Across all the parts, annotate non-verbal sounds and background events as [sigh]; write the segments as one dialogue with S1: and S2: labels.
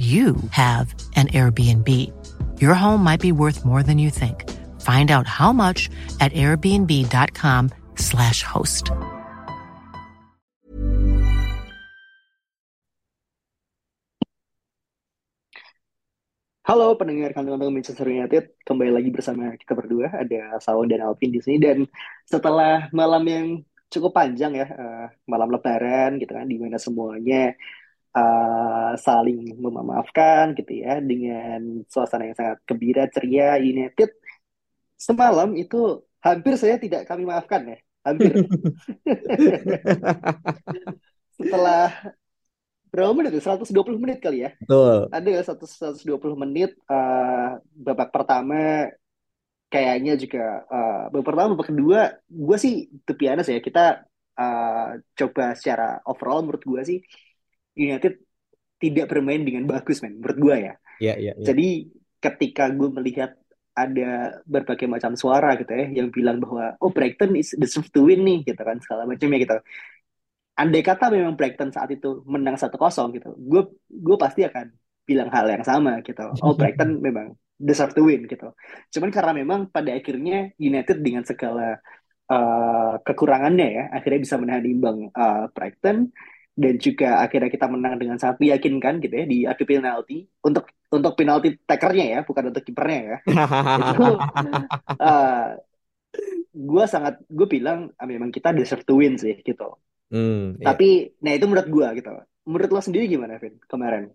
S1: you have an Airbnb. Your home might be worth more than you think. Find out how much at airbnb.com/slash host.
S2: Halo pendengar kandang-kandang Manchester United, kembali lagi bersama kita berdua, ada Sawan dan Alvin di sini. Dan setelah malam yang cukup panjang ya, uh, malam Lebaran gitu kan, di mana semuanya uh, saling memaafkan gitu ya, dengan suasana yang sangat gembira, ceria, United semalam itu hampir saya tidak kami maafkan ya, hampir. [laughs] Setelah berapa menit ya? 120 menit kali ya?
S3: Betul.
S2: Ada ya 100 120 menit uh, babak pertama kayaknya juga uh, babak pertama babak kedua gue sih honest ya kita uh, coba secara overall menurut gue sih United tidak bermain dengan bagus men menurut gue ya.
S3: Iya, iya, iya.
S2: Jadi ketika gue melihat ada berbagai macam suara gitu ya yang bilang bahwa oh Brighton is deserve to win nih gitu kan segala macamnya gitu andai kata memang Brighton saat itu menang 1-0 gitu, gue gue pasti akan bilang hal yang sama gitu. Oh Brighton [laughs] memang deserve to win gitu. Cuman karena memang pada akhirnya United dengan segala uh, kekurangannya ya, akhirnya bisa menahan imbang uh, Brighton dan juga akhirnya kita menang dengan sangat meyakinkan gitu ya di adu penalti untuk untuk penalti takernya ya, bukan untuk kipernya ya. [laughs] itu uh, gue sangat gue bilang ah, memang kita deserve to win sih gitu.
S3: Hmm, iya.
S2: Tapi, nah itu menurut gue gitu. Menurut lo sendiri gimana, Vin, kemarin?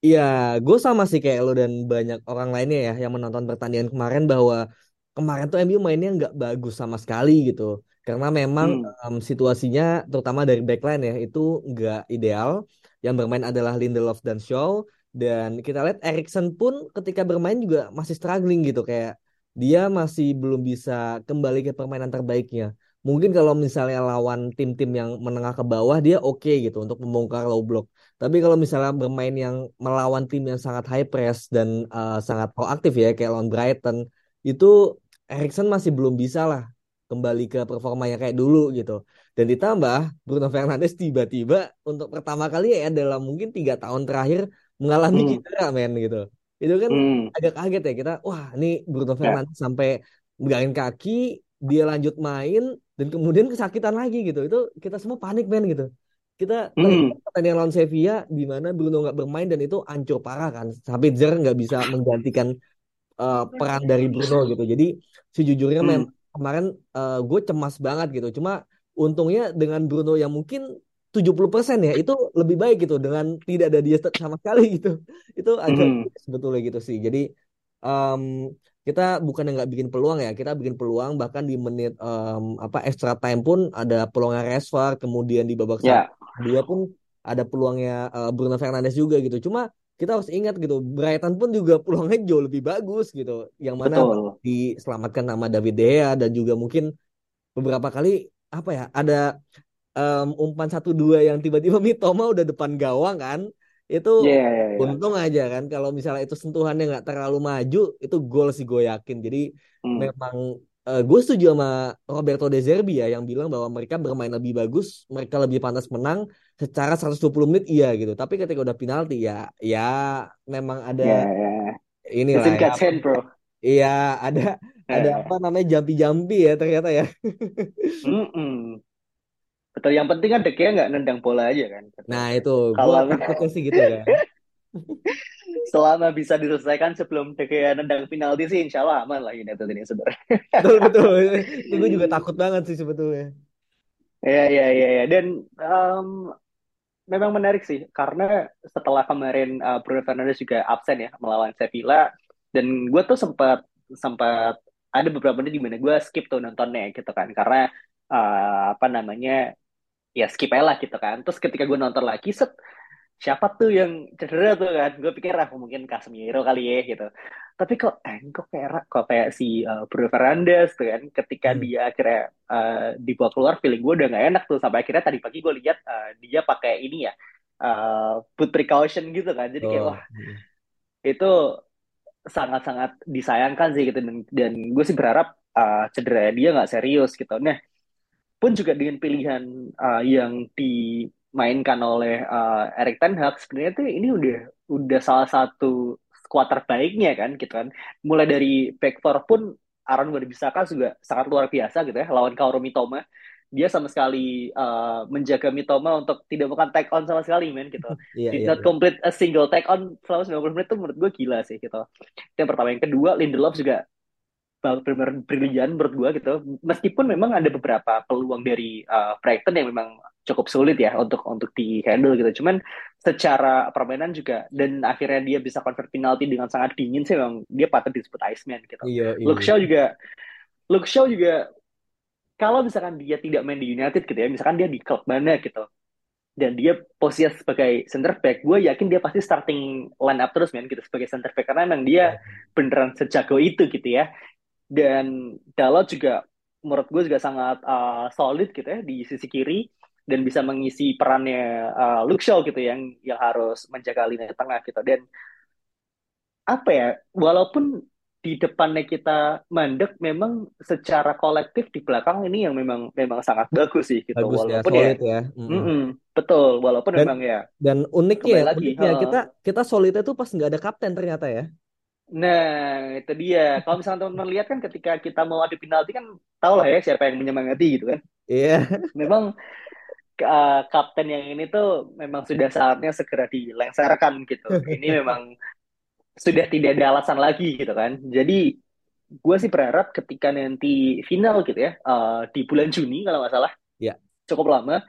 S3: Iya, gue sama sih kayak lo dan banyak orang lainnya ya yang menonton pertandingan kemarin bahwa kemarin tuh MU mainnya nggak bagus sama sekali gitu. Karena memang um, situasinya terutama dari backline ya itu nggak ideal. Yang bermain adalah Lindelof dan Shaw. Dan kita lihat Erikson pun ketika bermain juga masih struggling gitu. Kayak dia masih belum bisa kembali ke permainan terbaiknya mungkin kalau misalnya lawan tim-tim yang menengah ke bawah dia oke okay gitu untuk membongkar low block. Tapi kalau misalnya bermain yang melawan tim yang sangat high press dan uh, sangat proaktif ya kayak lawan Brighton itu Erikson masih belum bisa lah kembali ke performanya kayak dulu gitu. Dan ditambah Bruno Fernandes tiba-tiba untuk pertama kali ya dalam mungkin tiga tahun terakhir mengalami hmm. cedera men gitu. Itu kan hmm. agak kaget ya kita, wah ini Bruno ya. Fernandes yeah. sampai megangin kaki, dia lanjut main, dan kemudian kesakitan lagi gitu itu kita semua panik men gitu kita mm. pertandingan lawan Sevilla di mana Bruno nggak bermain dan itu ancur parah kan sampai Zer nggak bisa menggantikan uh, peran dari Bruno gitu jadi sejujurnya mm. memang kemarin uh, gue cemas banget gitu. Cuma untungnya dengan Bruno yang mungkin 70% ya itu lebih baik gitu dengan tidak ada dia sama sekali gitu. [laughs] Itu aja mm. sebetulnya gitu sih. Jadi um, kita bukan yang nggak bikin peluang ya. Kita bikin peluang bahkan di menit um, apa extra time pun ada peluangnya Rashford kemudian di babak yeah. dua pun ada peluangnya uh, Bruno Fernandes juga gitu. Cuma kita harus ingat gitu Brighton pun juga peluangnya jauh lebih bagus gitu yang mana Betul. diselamatkan nama David De Gea dan juga mungkin beberapa kali apa ya ada um, umpan satu dua yang tiba-tiba Mitoma udah depan gawang kan itu yeah, yeah, yeah. untung aja kan kalau misalnya itu sentuhannya nggak terlalu maju itu gol sih gue yakin jadi hmm. memang uh, gue setuju sama Roberto De Zerbi ya yang bilang bahwa mereka bermain lebih bagus mereka lebih pantas menang secara 120 menit iya gitu tapi ketika udah penalti ya ya memang ada yeah, yeah. ini lah ya,
S2: bro
S3: iya ada ada apa namanya jampi-jampi ya ternyata ya
S2: mm -mm. Betul, yang penting kan De Gea nggak nendang bola aja kan.
S3: Nah itu, kalau takutnya sih gitu kan. [laughs]
S2: Selama bisa diselesaikan sebelum De Gea nendang penalti sih insya Allah aman lah United ini sebenarnya.
S3: betul, betul. Itu gue juga [laughs] takut banget sih sebetulnya.
S2: Iya, iya, iya. Ya. Dan um, memang menarik sih, karena setelah kemarin uh, Bruno Fernandes juga absen ya melawan Sevilla, dan gue tuh sempat sempat ada beberapa menit di mana gue skip tuh nontonnya gitu kan, karena uh, apa namanya ya skip aja lah gitu kan. Terus ketika gue nonton lagi set siapa tuh yang cedera tuh kan gue pikir ah mungkin Casemiro kali ya gitu tapi kok eh, kok kayak kok kayak si uh, Bruno Fernandes tuh kan ketika hmm. dia akhirnya uh, dibawa keluar feeling gue udah gak enak tuh sampai akhirnya tadi pagi gue lihat uh, dia pakai ini ya uh, put precaution gitu kan jadi kayak oh. wah hmm. itu sangat-sangat disayangkan sih gitu dan, dan gue sih berharap uh, cedera dia nggak serius gitu nah pun juga dengan pilihan uh, yang di dimainkan oleh uh, Erik Ten Hag sebenarnya tuh ini udah udah salah satu skuad terbaiknya kan gitu kan mulai dari back four pun Aaron Wan-Bissaka juga sangat luar biasa gitu ya lawan Kaoru Mitoma dia sama sekali uh, menjaga Mitoma untuk tidak bukan take on sama sekali men gitu. [laughs] Yeah, yeah, not yeah. complete a single take on selama 90 menit itu menurut gue gila sih gitu. Itu yang pertama. Yang kedua Lindelof juga benar-benar brilian menurut gue gitu. Meskipun memang ada beberapa peluang dari uh, Brighton yang memang cukup sulit ya untuk untuk di handle gitu. Cuman secara permainan juga dan akhirnya dia bisa convert penalti dengan sangat dingin sih memang dia patut disebut Iceman gitu. Iya, iya. Luke Shaw juga Luke Shaw juga kalau misalkan dia tidak main di United gitu ya, misalkan dia di klub mana gitu. Dan dia posisi sebagai center back, gue yakin dia pasti starting line up terus men gitu sebagai center back karena memang dia iya. beneran sejago itu gitu ya. Dan Dalot juga menurut gue juga sangat uh, solid gitu ya di sisi kiri dan bisa mengisi perannya uh, Luke Shaw gitu yang yang harus menjaga lini tengah gitu dan apa ya walaupun di depannya kita mandek memang secara kolektif di belakang ini yang memang memang sangat bagus sih gitu
S3: bagus ya, walaupun ya, solid ya, ya.
S2: Mm -mm, betul walaupun dan, memang ya
S3: dan uniknya ya lagi, uniknya uh, kita kita solidnya tuh pas nggak ada kapten ternyata ya
S2: Nah, itu dia. Kalau misalnya teman-teman lihat kan ketika kita mau adu penalti kan tahu lah ya siapa yang menyemangati gitu kan.
S3: Iya.
S2: Yeah. Memang uh, kapten yang ini tuh memang sudah saatnya segera dilengsarkan gitu. Ini [laughs] memang sudah tidak ada alasan lagi gitu kan. Jadi gue sih berharap ketika nanti final gitu ya uh, di bulan Juni kalau nggak salah,
S3: ya.
S2: cukup lama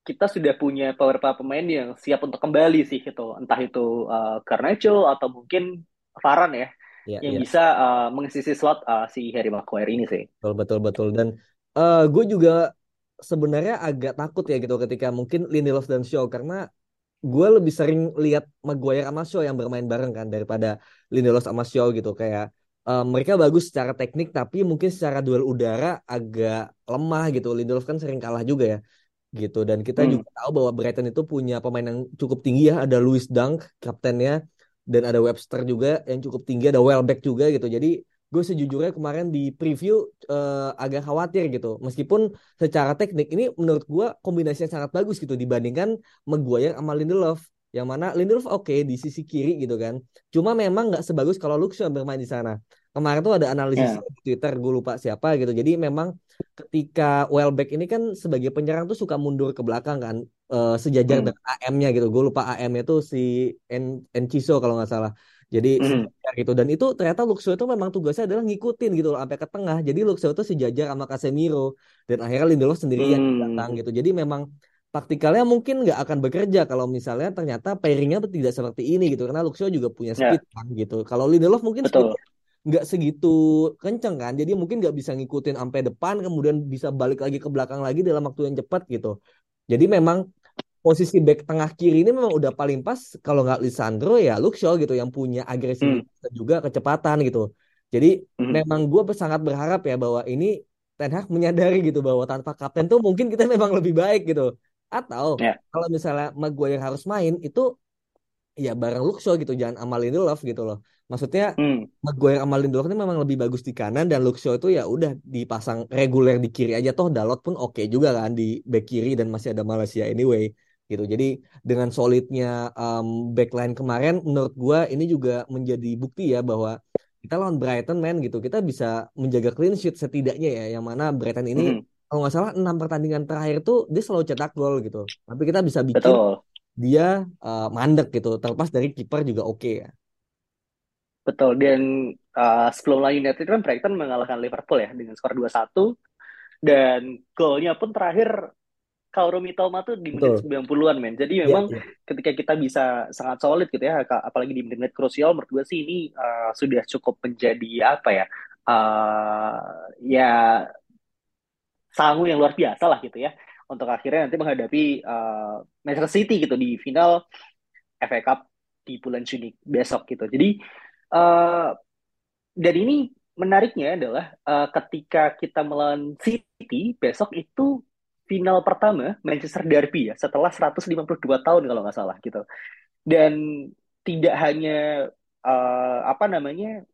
S2: kita sudah punya beberapa pemain yang siap untuk kembali sih gitu. Entah itu uh, Garnacho atau mungkin Varane ya. Ya, yang ya. bisa uh, mengisi slot uh, si Harry Maguire ini sih.
S3: Betul betul betul dan uh, gue juga sebenarnya agak takut ya gitu ketika mungkin Lindelof dan Shaw karena gue lebih sering lihat Maguire sama Shaw yang bermain bareng kan daripada Lindelof sama Shaw gitu. Kayak uh, mereka bagus secara teknik tapi mungkin secara duel udara agak lemah gitu. Lindelof kan sering kalah juga ya gitu. Dan kita hmm. juga tahu bahwa Brighton itu punya pemain yang cukup tinggi ya. Ada Louis Dunk kaptennya. Dan ada Webster juga yang cukup tinggi ada Welbeck juga gitu. Jadi gue sejujurnya kemarin di preview uh, agak khawatir gitu. Meskipun secara teknik ini menurut gue kombinasi yang sangat bagus gitu dibandingkan Maguire sama Lindelof. Yang mana Lindelof oke okay, di sisi kiri gitu kan. Cuma memang nggak sebagus kalau Luxor bermain di sana. Kemarin tuh ada analisis yeah. di Twitter, gue lupa siapa gitu. Jadi memang ketika Welbeck ini kan sebagai penyerang tuh suka mundur ke belakang kan. Uh, sejajar hmm. dengan AM-nya gitu. Gue lupa AM-nya tuh si En Enciso kalau nggak salah. Jadi mm. gitu dan itu ternyata Luxo itu memang tugasnya adalah ngikutin gitu loh sampai ke tengah. Jadi Luxo itu sejajar sama Casemiro dan akhirnya Lindelof sendirian mm. datang gitu. Jadi memang taktikalnya mungkin nggak akan bekerja kalau misalnya ternyata pairingnya tidak seperti ini gitu karena Luxo juga punya ya. speed yeah. kan gitu. Kalau Lindelof mungkin nggak segitu kenceng kan jadi mungkin nggak bisa ngikutin sampai depan kemudian bisa balik lagi ke belakang lagi dalam waktu yang cepat gitu jadi memang posisi back tengah kiri ini memang udah paling pas kalau nggak Lisandro ya Shaw gitu yang punya agresivitas hmm. juga kecepatan gitu. Jadi hmm. memang gue sangat berharap ya bahwa ini Ten Hag menyadari gitu bahwa tanpa kapten tuh mungkin kita [laughs] memang lebih baik gitu. Atau yeah. kalau misalnya Maguire harus main itu ya bareng Shaw gitu jangan sama Lindelof gitu loh. Maksudnya hmm. Maguire sama Lindelof ini memang lebih bagus di kanan dan Shaw itu ya udah dipasang reguler di kiri aja toh Dalot pun oke okay juga kan di back kiri dan masih ada Malaysia anyway gitu. Jadi dengan solidnya um, backline kemarin menurut gua ini juga menjadi bukti ya bahwa kita lawan Brighton man gitu. Kita bisa menjaga clean sheet setidaknya ya yang mana Brighton ini mm. kalau nggak salah enam pertandingan terakhir tuh dia selalu cetak gol gitu. Tapi kita bisa bikin Betul. dia uh, mandek gitu. Terlepas dari kiper juga oke okay, ya.
S2: Betul dan uh, sebelum lain United kan Brighton mengalahkan Liverpool ya dengan skor 2-1 dan golnya pun terakhir Kaoru Mitoma tuh di menit Betul. 90-an men. Jadi iya, memang yeah, yeah. ketika kita bisa sangat solid gitu ya, apalagi di menit krusial menurut gue sih ini uh, sudah cukup menjadi apa ya? Uh, ya sangu yang luar biasa lah gitu ya untuk akhirnya nanti menghadapi uh, Manchester City gitu di final FA Cup di bulan Juni besok gitu. Jadi uh, dan ini menariknya adalah uh, ketika kita melawan City besok itu final pertama Manchester Derby ya setelah 152 tahun kalau nggak salah gitu. Dan tidak hanya uh, apa namanya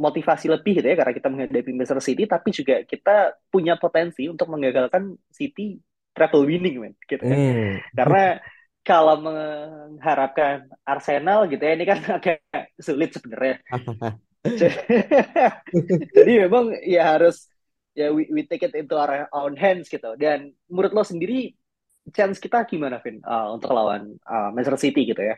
S2: motivasi lebih gitu ya karena kita menghadapi Manchester City tapi juga kita punya potensi untuk menggagalkan City treble winning men gitu kan. Hmm. Karena kalau mengharapkan Arsenal gitu ya ini kan [laughs] agak sulit sebenarnya. [laughs] [laughs] Jadi memang ya harus ya we, we take it into our own hands gitu. Dan menurut lo sendiri chance kita gimana Vin uh, untuk lawan uh, Manchester City gitu ya?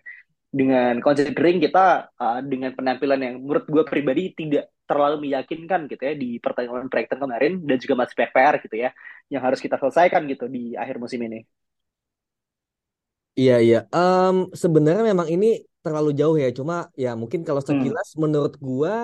S2: dengan considering kita uh, dengan penampilan yang menurut gue pribadi tidak terlalu meyakinkan gitu ya di pertandingan Brighton kemarin dan juga masih PR gitu ya yang harus kita selesaikan gitu di akhir musim ini.
S3: Iya iya, um, sebenarnya memang ini terlalu jauh ya. Cuma ya mungkin kalau hmm. sekilas hmm. menurut gue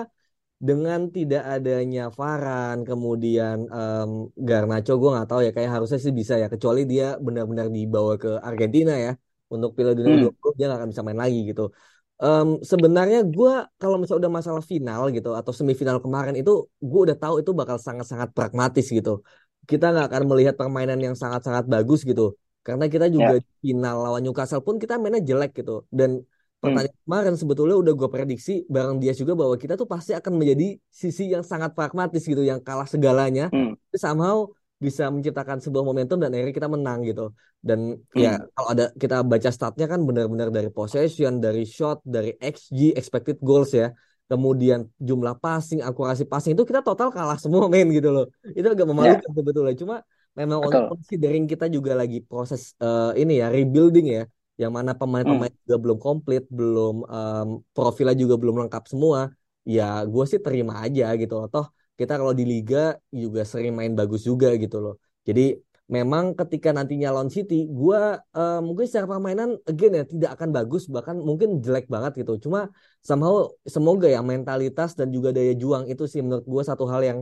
S3: dengan tidak adanya Varan kemudian um, Garnacho gue nggak tahu ya kayak harusnya sih bisa ya kecuali dia benar-benar dibawa ke Argentina ya untuk Piala Dunia hmm. dia nggak akan bisa main lagi gitu. Um, sebenarnya gue kalau misalnya udah masalah final gitu atau semifinal kemarin itu gue udah tahu itu bakal sangat-sangat pragmatis gitu. Kita nggak akan melihat permainan yang sangat-sangat bagus gitu. Karena kita juga yeah. final lawan Newcastle pun kita mainnya jelek gitu. Dan pertanyaan hmm. kemarin sebetulnya udah gue prediksi bareng dia juga bahwa kita tuh pasti akan menjadi sisi yang sangat pragmatis gitu, yang kalah segalanya. Hmm. Tapi somehow bisa menciptakan sebuah momentum dan akhirnya kita menang gitu. Dan ya, hmm. ya kalau ada kita baca statnya kan benar-benar dari possession, dari shot, dari XG expected goals ya. Kemudian jumlah passing, akurasi passing itu kita total kalah semua main gitu loh. Itu agak memalukan yeah. sebetulnya. Cuma memang Betul. untuk considering kita juga lagi proses uh, ini ya rebuilding ya. Yang mana pemain-pemain hmm. juga belum komplit, belum um, profilnya juga belum lengkap semua. Ya gue sih terima aja gitu loh. Toh kita kalau di liga juga sering main bagus juga gitu loh. Jadi memang ketika nantinya lawan City, gue uh, mungkin secara permainan again ya tidak akan bagus bahkan mungkin jelek banget gitu. Cuma somehow semoga ya mentalitas dan juga daya juang itu sih menurut gue satu hal yang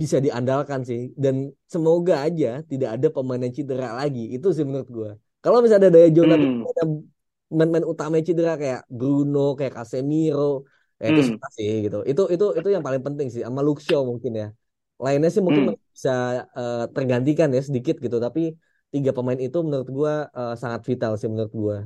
S3: bisa diandalkan sih dan semoga aja tidak ada pemain yang cedera lagi itu sih menurut gue. Kalau misalnya ada daya juang hmm. tapi ada main-main utama cedera kayak Bruno, kayak Casemiro, Ya, itu hmm. sih gitu. Itu itu itu yang paling penting sih sama Luxio mungkin ya. Lainnya sih mungkin hmm. bisa uh, tergantikan ya sedikit gitu, tapi tiga pemain itu menurut gua uh, sangat vital sih menurut gua.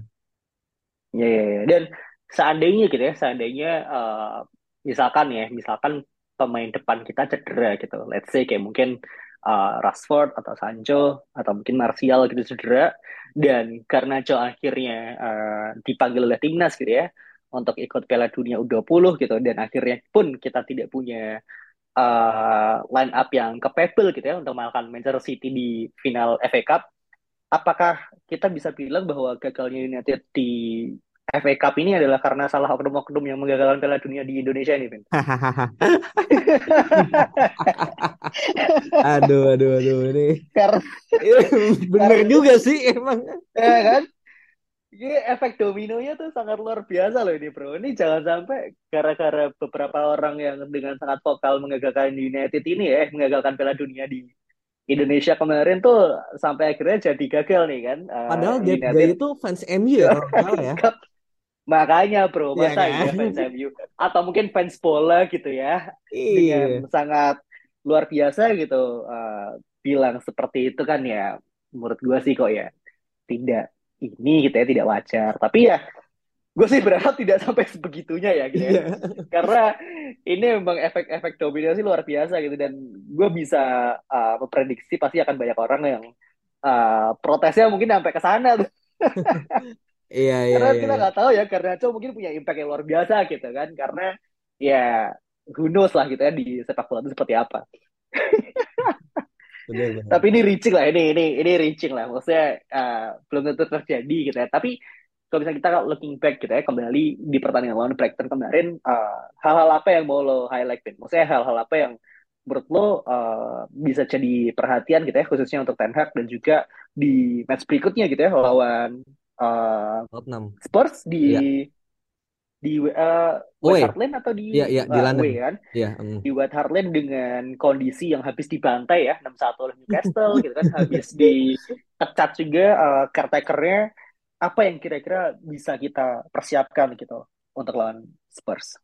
S2: Ya, ya, ya. Dan seandainya gitu ya, seandainya uh, misalkan ya, misalkan pemain depan kita cedera gitu. Let's say kayak mungkin uh, Rashford atau Sancho atau mungkin Martial gitu cedera dan karena Joe akhirnya uh, dipanggil oleh timnas gitu ya untuk ikut Piala Dunia U20 gitu dan akhirnya pun kita tidak punya uh, line up yang capable gitu ya untuk mengalahkan Manchester City di final FA Cup. Apakah kita bisa bilang bahwa gagalnya United di FA Cup ini adalah karena salah oknum-oknum yang menggagalkan Piala Dunia di Indonesia ini, Vin? [laughs]
S3: aduh, aduh, aduh, ini. Karena, bener juga sih emang.
S2: Ya kan? Ini efek dominonya tuh sangat luar biasa loh ini bro. Ini jangan sampai gara-gara beberapa orang yang dengan sangat vokal mengagalkan United ini ya, mengagalkan Piala Dunia di Indonesia kemarin tuh sampai akhirnya jadi gagal nih kan.
S3: Uh, Padahal dia itu fans MU ya ya. [laughs]
S2: Makanya bro, iya masa ya, kan? fans MU atau mungkin fans bola gitu ya, iya. dengan sangat luar biasa gitu uh, bilang seperti itu kan ya, menurut gua sih kok ya tidak ini gitu ya tidak wajar tapi ya gue sih berharap tidak sampai sebegitunya ya gitu ya. Yeah. karena ini memang efek-efek dominasi luar biasa gitu dan gue bisa uh, memprediksi pasti akan banyak orang yang uh, protesnya mungkin sampai ke sana tuh [laughs]
S3: iya iya
S2: karena
S3: iya,
S2: kita iya. nggak tahu ya karena Cho mungkin punya impact yang luar biasa gitu kan karena ya who knows lah gitu ya di sepak bola itu seperti apa Benar, Tapi ini reaching lah, ini ini ini reaching lah. Maksudnya uh, belum tentu terjadi gitu ya. Tapi kalau misalnya kita looking back gitu ya, kembali di pertandingan lawan Brighton kemarin, uh, hal-hal apa yang mau lo highlightin? Maksudnya hal-hal apa yang menurut lo uh, bisa jadi perhatian gitu ya, khususnya untuk Ten Hag dan juga di match berikutnya gitu ya, lawan uh, Spurs di ya. di uh, West Heartland atau di
S3: Iya, iya, di
S2: uh,
S3: London.
S2: Away kan?
S3: Iya, mm.
S2: Di West Heartland dengan kondisi yang habis dibantai ya 6-1 oleh Newcastle [laughs] gitu kan, habis dipecat juga uh, caretakernya. Apa yang kira-kira bisa kita persiapkan gitu untuk lawan Spurs?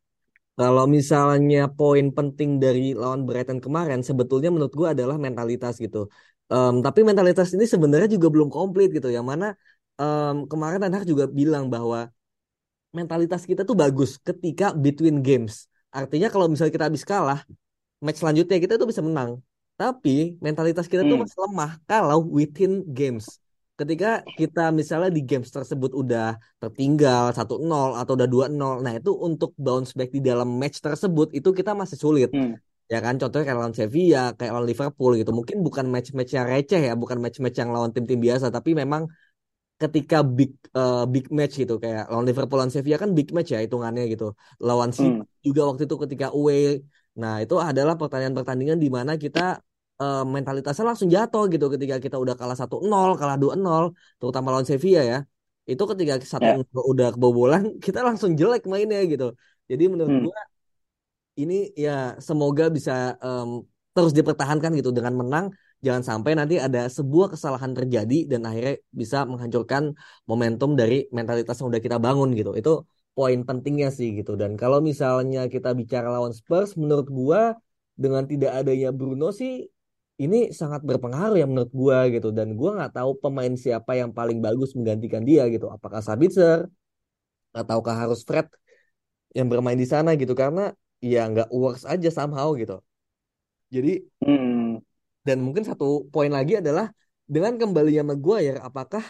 S3: Kalau misalnya poin penting dari lawan Brighton kemarin, sebetulnya menurut gue adalah mentalitas gitu. Um, tapi mentalitas ini sebenarnya juga belum komplit gitu. Yang mana um, kemarin Ten Hag juga bilang bahwa mentalitas kita tuh bagus ketika between games. Artinya kalau misalnya kita habis kalah, match selanjutnya kita tuh bisa menang. Tapi mentalitas kita tuh
S2: Hmm.
S3: masih lemah kalau within games. Ketika kita misalnya di games tersebut udah tertinggal 1-0 atau udah 2-0, nah itu untuk bounce back di dalam match tersebut itu kita masih sulit.
S2: Hmm.
S3: Ya kan contohnya kayak lawan Sevilla, kayak lawan Liverpool gitu. Mungkin bukan match-match yang receh ya, bukan match-match yang lawan tim-tim biasa, tapi memang ketika big uh, big match gitu kayak lawan Liverpool lawan Sevilla kan big match ya hitungannya gitu. Lawan City
S2: Hmm.
S3: juga waktu itu ketika away. Nah, itu adalah pertandingan-pertandingan di mana kita uh, mentalitasnya langsung jatuh gitu ketika kita udah kalah 1-0, kalah 2-0, terutama lawan Sevilla ya. Itu ketika 1-0
S2: Ya.
S3: udah kebobolan, [laughs] kita langsung jelek mainnya gitu. Jadi menurut
S2: Hmm.
S3: gua ini ya semoga bisa em, terus dipertahankan gitu dengan menang. Jangan sampai nanti ada sebuah kesalahan terjadi dan akhirnya bisa menghancurkan momentum dari mentalitas yang udah kita bangun gitu. Itu poin pentingnya sih gitu. Dan kalau misalnya kita bicara lawan Spurs, menurut gua dengan tidak adanya Bruno sih ini sangat berpengaruh ya menurut gua gitu. Dan gua nggak tahu pemain siapa yang paling bagus menggantikan dia gitu. Apakah Sabitzer ataukah harus Fred yang bermain di sana gitu karena ya nggak works aja somehow gitu. Jadi
S2: Hmm.
S3: Dan mungkin satu poin lagi adalah dengan kembalinya Maguire, apakah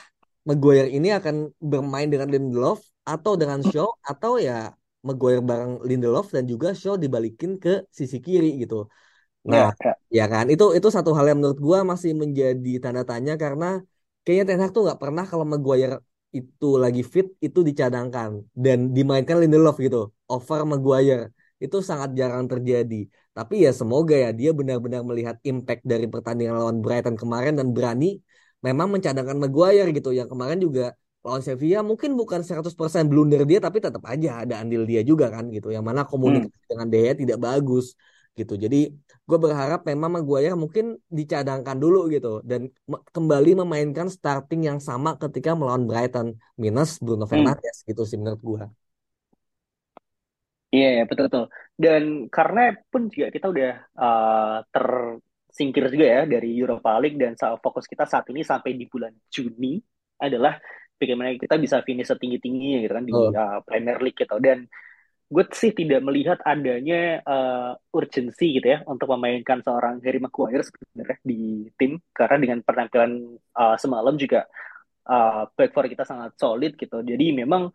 S3: Maguire ini akan bermain dengan Lindelof atau dengan Shaw atau ya Maguire bareng Lindelof dan juga Shaw dibalikin ke sisi kiri gitu. Nah,
S2: Ya, ya.
S3: ya kan itu itu satu hal yang menurut gua masih menjadi tanda tanya karena kayaknya Ten Hag tuh nggak pernah kalau Maguire itu lagi fit itu dicadangkan dan dimainkan Lindelof gitu over Maguire itu sangat jarang terjadi. Tapi ya semoga ya dia benar-benar melihat impact dari pertandingan lawan Brighton kemarin dan berani memang mencadangkan Maguire gitu. Yang kemarin juga lawan Sevilla mungkin bukan 100% blunder dia tapi tetap aja ada andil dia juga kan gitu. Yang mana
S2: Hmm.
S3: komunikasi dengan dia tidak bagus gitu. Jadi gue berharap memang Maguire mungkin dicadangkan dulu gitu dan kembali memainkan starting yang sama ketika melawan Brighton minus Bruno
S2: Hmm.
S3: Fernandes gitu sih menurut gue.
S2: Iya, ya, betul betul. Dan karena pun juga kita udah uh, tersingkir juga ya dari Europa League dan fokus kita saat ini sampai di bulan Juni adalah bagaimana kita bisa finish setinggi-tingginya gitu kan di
S3: Oh.
S2: uh, Premier League gitu. Dan gue sih tidak melihat adanya uh, urgensi gitu ya untuk memainkan seorang Harry Maguire sebenarnya di tim karena dengan penampilan uh, semalam juga uh, back four kita sangat solid gitu. Jadi memang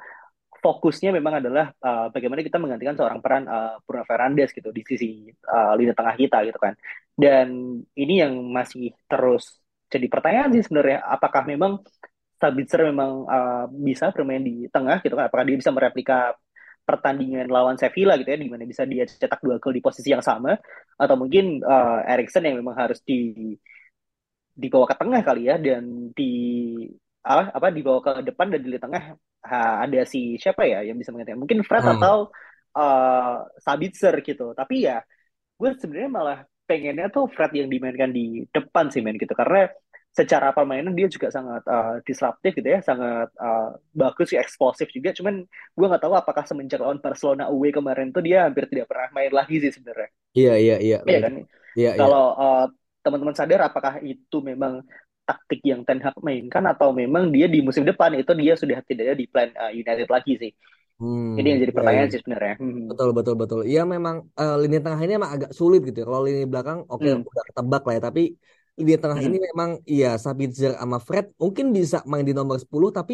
S2: fokusnya memang adalah uh, bagaimana kita menggantikan seorang peran uh, Bruno Fernandes gitu di sisi uh, lini tengah kita gitu kan. Dan ini yang masih terus jadi pertanyaan sih sebenarnya apakah memang Sabitzer memang uh, bisa bermain di tengah gitu kan? Apakah dia bisa mereplika pertandingan lawan Sevilla gitu ya di mana bisa dia cetak dua gol di posisi yang sama atau mungkin uh, Erikson yang memang harus di dibawa ke tengah kali ya dan di apa apa dibawa ke depan dan di tengah ha, ada si siapa ya yang bisa menggantikan mungkin Fred
S3: Hmm.
S2: atau uh, Sabitzer gitu. Tapi ya gue sebenarnya malah pengennya tuh Fred yang dimainkan di depan sih main gitu. Karena secara permainan dia juga sangat uh, disruptif gitu ya. Sangat uh, bagus sih eksplosif juga. Cuman gue nggak tahu apakah semenjak lawan Barcelona away kemarin tuh dia hampir tidak pernah main lagi sih sebenarnya.
S3: Iya iya iya.
S2: Iya kan?
S3: Iya iya.
S2: kalau uh, teman-teman sadar apakah itu memang taktik yang Ten Hag mainkan atau memang dia di musim depan itu dia sudah tidak ada di plan uh, United lagi sih.
S3: Hmm,
S2: Jadi yang jadi
S3: iya,
S2: pertanyaan
S3: iya.
S2: sih sebenarnya. Hmm.
S3: Betul betul betul. Iya memang eh, lini tengah ini emang agak sulit gitu ya. Kalau lini belakang oke
S2: Hmm.
S3: udah ketebak lah ya, tapi lini tengah
S2: Hmm.
S3: ini memang iya Sabitzer sama Fred mungkin bisa main di nomor 10 tapi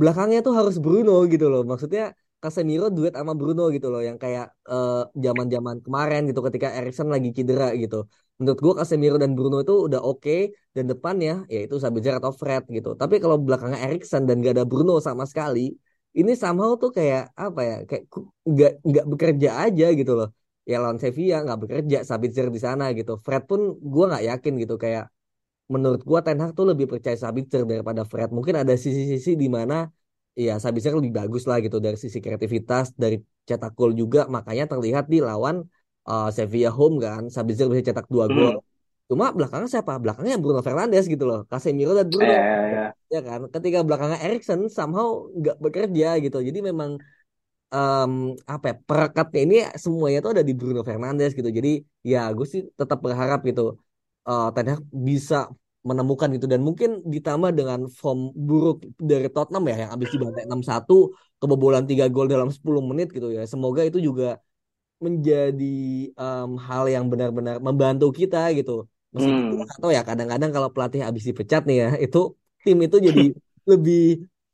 S3: belakangnya tuh harus Bruno gitu loh. Maksudnya Casemiro duet sama Bruno gitu loh yang kayak eh, zaman-zaman kemarin gitu ketika Erikson lagi cedera gitu. Menurut gua Casemiro dan Bruno itu udah oke dan depannya yaitu Sabitzer atau Fred gitu. Tapi kalau belakangnya Erikson dan gak ada Bruno sama sekali ini somehow tuh kayak apa ya kayak nggak nggak bekerja aja gitu loh. Ya lawan Sevilla nggak bekerja Sabitzer di sana gitu. Fred pun gua nggak yakin gitu kayak menurut gua Ten Hag tuh lebih percaya Sabitzer daripada Fred. Mungkin ada sisi-sisi di mana ya Sabitzer lebih bagus lah gitu dari sisi kreativitas dari cetak gol juga. Makanya terlihat di lawan uh, Sevilla home kan Sabitzer bisa cetak dua gol.
S2: Hmm.
S3: cuma belakangnya siapa? Belakangnya Bruno Fernandes gitu loh Casemiro dan Bruno.
S2: Eh,
S3: ya kan? Ketika belakangnya Erikson somehow nggak bekerja gitu. Jadi memang em, apa ya perekatnya ini semuanya tuh ada di Bruno Fernandes gitu. Jadi ya gue sih tetap berharap gitu eh Ten Hag bisa menemukan gitu. Dan mungkin ditambah dengan form buruk dari Tottenham ya yang habis dibantai 6-1 kebobolan 3 gol dalam 10 menit gitu ya. Semoga itu juga menjadi em, hal yang benar-benar membantu kita gitu meskipun
S2: hmm.
S3: tahu ya kadang-kadang kalau pelatih habis dipecat nih ya itu tim itu jadi [laughs] lebih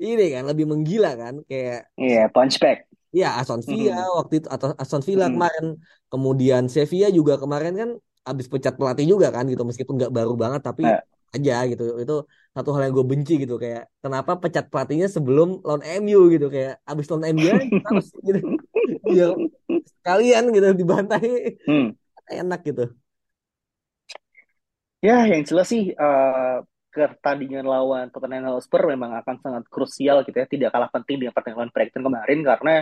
S3: ini kan lebih menggila kan kayak
S2: Iya, punch back.
S3: Ya, Aston Villa
S2: Hmm.
S3: waktu itu atau Aston Villa
S2: Hmm.
S3: kemarin, kemudian Sevilla juga kemarin kan habis pecat pelatih juga kan gitu meskipun nggak baru banget tapi
S2: Nah,
S3: aja gitu itu satu hal yang gue benci gitu kayak kenapa pecat pelatihnya sebelum lawan MU gitu kayak abis lawan MU [laughs] harus gitu biar sekalian gitu dibantai
S2: hmm.
S3: enak gitu.
S2: Ya, yang jelas sih eh, pertandingan lawan Tottenham Hotspur memang akan sangat krusial gitu ya. Tidak kalah penting dengan pertandingan lawan Brighton kemarin karena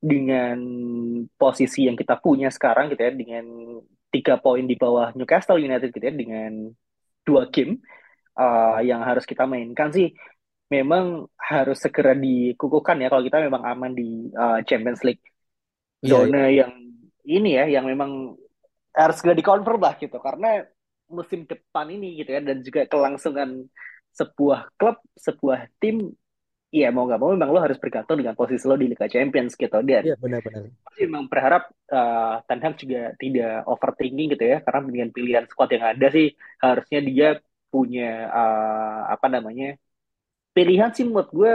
S2: dengan posisi yang kita punya sekarang gitu ya, dengan tiga poin di bawah Newcastle United gitu ya, dengan dua game eh, yang harus kita mainkan sih, memang harus segera dikukuhkan ya kalau kita memang aman di eh, Champions League.
S3: Iya, iya.
S2: zona yang ini ya, yang memang harus segera dikonfirm lah gitu. Karena musim depan ini gitu ya dan juga kelangsungan sebuah klub sebuah tim ya mau nggak mau memang lo harus bergantung dengan posisi lo di Liga Champions gitu dan
S3: Iya, benar-benar.
S2: pasti memang berharap uh, Ten Hag juga tidak overthinking gitu ya karena dengan pilihan squad yang ada sih harusnya dia punya uh, apa namanya pilihan sih menurut gue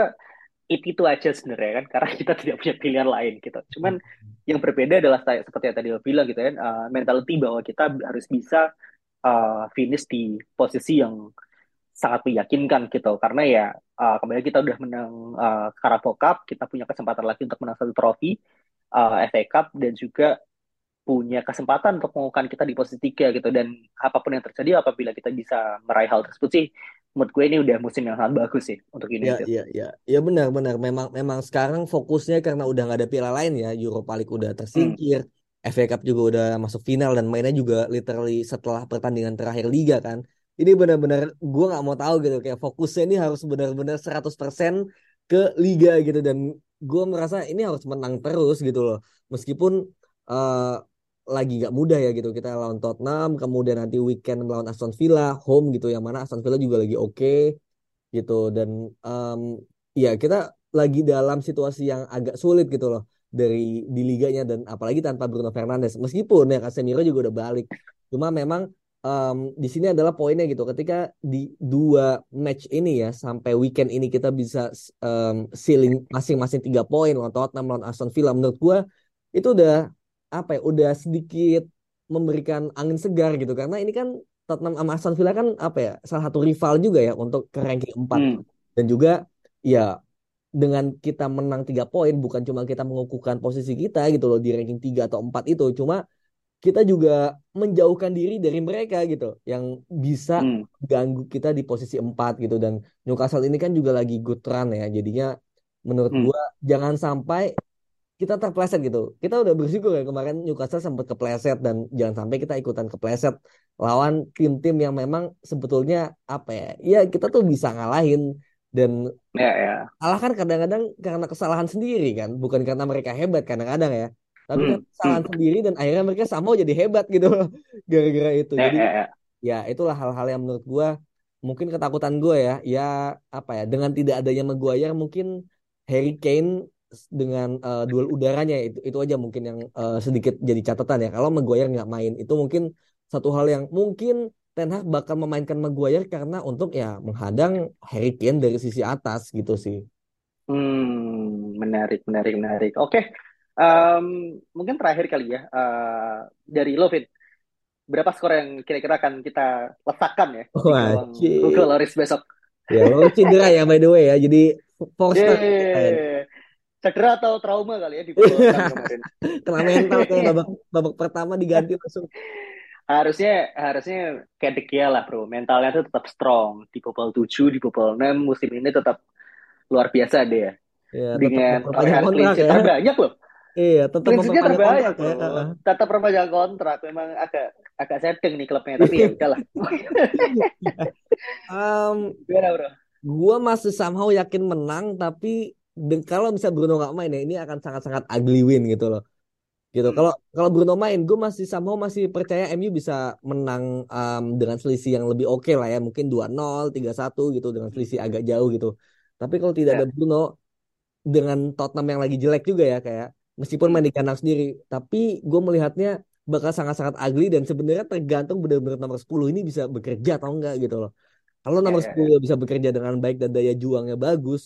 S2: itu itu aja sebenarnya kan karena [laughs] kita tidak punya pilihan lain gitu cuman yang berbeda adalah saya- seperti yang tadi lo bilang gitu kan uh, mentality bahwa kita harus bisa uh, finish di posisi yang sangat meyakinkan gitu karena ya uh, kemarin kita udah menang uh, Carabao Cup kita punya kesempatan lagi untuk menang satu trofi uh, FA Cup dan juga punya kesempatan untuk mengumumkan kita di posisi tiga gitu dan apa pun yang terjadi apabila kita bisa meraih hal tersebut sih menurut gue ini udah musim yang sangat bagus sih untuk
S3: Ya,
S2: United.
S3: ya, ya, ya benar-benar. Memang, memang sekarang fokusnya karena udah nggak ada piala lain ya. Europa League udah
S2: Hmm.
S3: tersingkir, FA Cup juga udah masuk final dan mainnya juga literally setelah pertandingan terakhir liga kan. Ini benar-benar gue nggak mau tahu gitu kayak fokusnya ini harus benar-benar 100% ke liga gitu. Dan gue merasa ini harus menang terus gitu loh. Meskipun eh, lagi nggak mudah ya gitu kita lawan Tottenham, kemudian nanti weekend melawan Aston Villa home gitu yang mana Aston Villa juga lagi oke gitu. Dan em, ya kita lagi dalam situasi yang agak sulit gitu loh dari di liganya dan apalagi tanpa Bruno Fernandes. Meskipun ya Casemiro juga udah balik. Cuma memang em, di sini adalah poinnya gitu. Ketika di dua match ini ya sampai weekend ini kita bisa em, ceiling masing-masing tiga poin lawan Tottenham lawan Aston Villa. Menurut gua itu udah apa ya udah sedikit memberikan angin segar gitu. Karena ini kan Tottenham sama Aston Villa kan apa ya salah satu rival juga ya untuk ke ranking 4
S2: Hmm.
S3: dan juga ya dengan kita menang tiga poin bukan cuma kita mengukuhkan posisi kita gitu loh di ranking 3 atau 4 itu. Cuma kita juga menjauhkan diri dari mereka gitu yang bisa
S2: Hmm.
S3: ganggu kita di posisi 4 gitu dan Newcastle ini kan juga lagi good run ya jadinya menurut
S2: Hmm.
S3: gua jangan sampai kita terpleset gitu. Kita udah bersyukur ya kemarin Newcastle sempat kepleset dan jangan sampai kita ikutan kepleset lawan tim-tim yang memang sebetulnya apa ya? Ya kita tuh bisa ngalahin dan
S2: Ya ya.
S3: kalah kan kadang-kadang karena kesalahan sendiri kan, bukan karena mereka hebat kadang-kadang ya. Tapi
S2: Hmm.
S3: kan kesalahan sendiri dan akhirnya mereka sama jadi hebat gitu [laughs] gara-gara itu.
S2: Ya
S3: Jadi
S2: ya. ya.
S3: ya itulah hal-hal yang menurut gua mungkin ketakutan gue ya ya apa ya dengan tidak adanya Maguire mungkin Harry Kane dengan eh, duel udaranya itu itu aja mungkin yang eh, sedikit jadi catatan ya kalau Maguire nggak main itu mungkin satu hal yang mungkin Ten Hag bakal memainkan Maguire karena untuk ya menghadang Harry Kane dari sisi atas gitu sih
S2: Hmm, menarik, menarik, menarik. Oke, Em, mungkin terakhir kali ya eh, dari lo, Vin. Berapa skor yang kira-kira akan kita letakkan ya di
S3: wajib
S2: Hugo Lloris besok?
S3: ya lo cedera ya by the way ya jadi four star
S2: Yeay. Cedera atau trauma kali ya di kemarin.
S3: kena [laughs] mental kayak babak babak pertama diganti langsung
S2: Harusnya harusnya kayak De Gea lah, Bro. Mentalnya tuh tetap strong di babak 7, di babak 6 musim ini tetap luar biasa deh ya.
S3: Ya,
S2: dengan torehan clean sheet
S3: ya.
S2: terbanyak loh.
S3: Iya, tetap memperpanjang
S2: terbanyak
S3: kontrak ya.
S2: loh.
S3: Heeh.
S2: Tetap perpanjang kontrak. Memang agak agak setting nih klubnya, tapi ya udahlah. [laughs]
S3: Em,
S2: Gimana bro?
S3: gua masih somehow yakin menang, tapi kalau bisa Bruno nggak main ya, ini akan sangat-sangat ugly win gitu loh. Gitu.
S2: Hmm.
S3: Kalau kalau Bruno main, gue masih somehow masih percaya MU bisa menang em, dengan selisih yang lebih oke lah ya, mungkin 2-0, 3-1 gitu dengan selisih agak jauh gitu. Tapi kalau tidak
S2: Ya.
S3: ada Bruno dengan Tottenham yang lagi jelek juga ya kayak meskipun main di kandang sendiri, tapi gue melihatnya bakal sangat-sangat ugly dan sebenarnya tergantung benar-benar nomor 10 ini bisa bekerja atau enggak gitu loh. Kalau
S2: Ya,
S3: nomor
S2: ya,
S3: 10 bisa bekerja dengan baik dan daya juangnya bagus,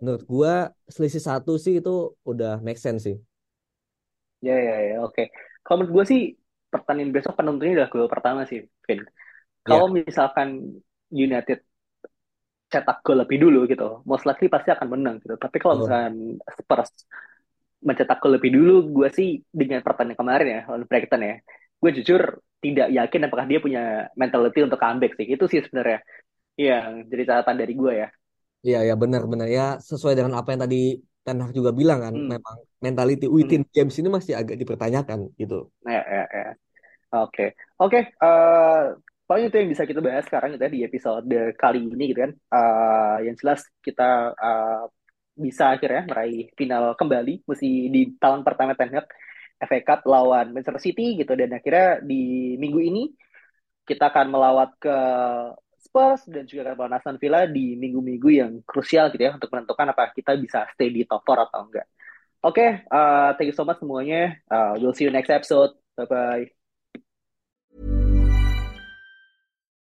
S3: menurut gua selisih satu sih itu udah make sense sih.
S2: ya, ya, ya, oke. Kalau menurut gue sih pertandingan besok penentunya udah gol pertama sih, Vin. Kalau misalkan United cetak gol lebih dulu gitu, most likely pasti akan menang gitu. Tapi kalau
S3: betul.
S2: misalkan Spurs mencetak gol lebih dulu, gue sih dengan pertandingan kemarin ya lawan Brighton ya, gue jujur tidak yakin apakah dia punya mentality untuk comeback sih. Itu sih sebenarnya yang jadi catatan dari gue ya.
S3: Iya ya benar-benar ya sesuai dengan apa yang tadi Ten Hag juga bilang kan,
S2: Hmm,
S3: memang mentality
S2: hmm.
S3: within games ini masih agak dipertanyakan gitu.
S2: Ya, ya, ya. Oke, oke. eh, paling itu yang bisa kita bahas sekarang gitu ya di episode kali ini gitu kan. Eh, yang jelas kita eh, bisa akhirnya meraih final kembali, mesti di tahun pertama Ten Hag FA Cup lawan Manchester City gitu dan akhirnya di minggu ini kita akan melawat ke Spurs dan juga ke Aston Villa di minggu-minggu yang krusial gitu ya untuk menentukan apa kita bisa stay di top 4 atau enggak. Oke, eh, thank you so much semuanya. Eh, we'll see you next episode. Bye-bye.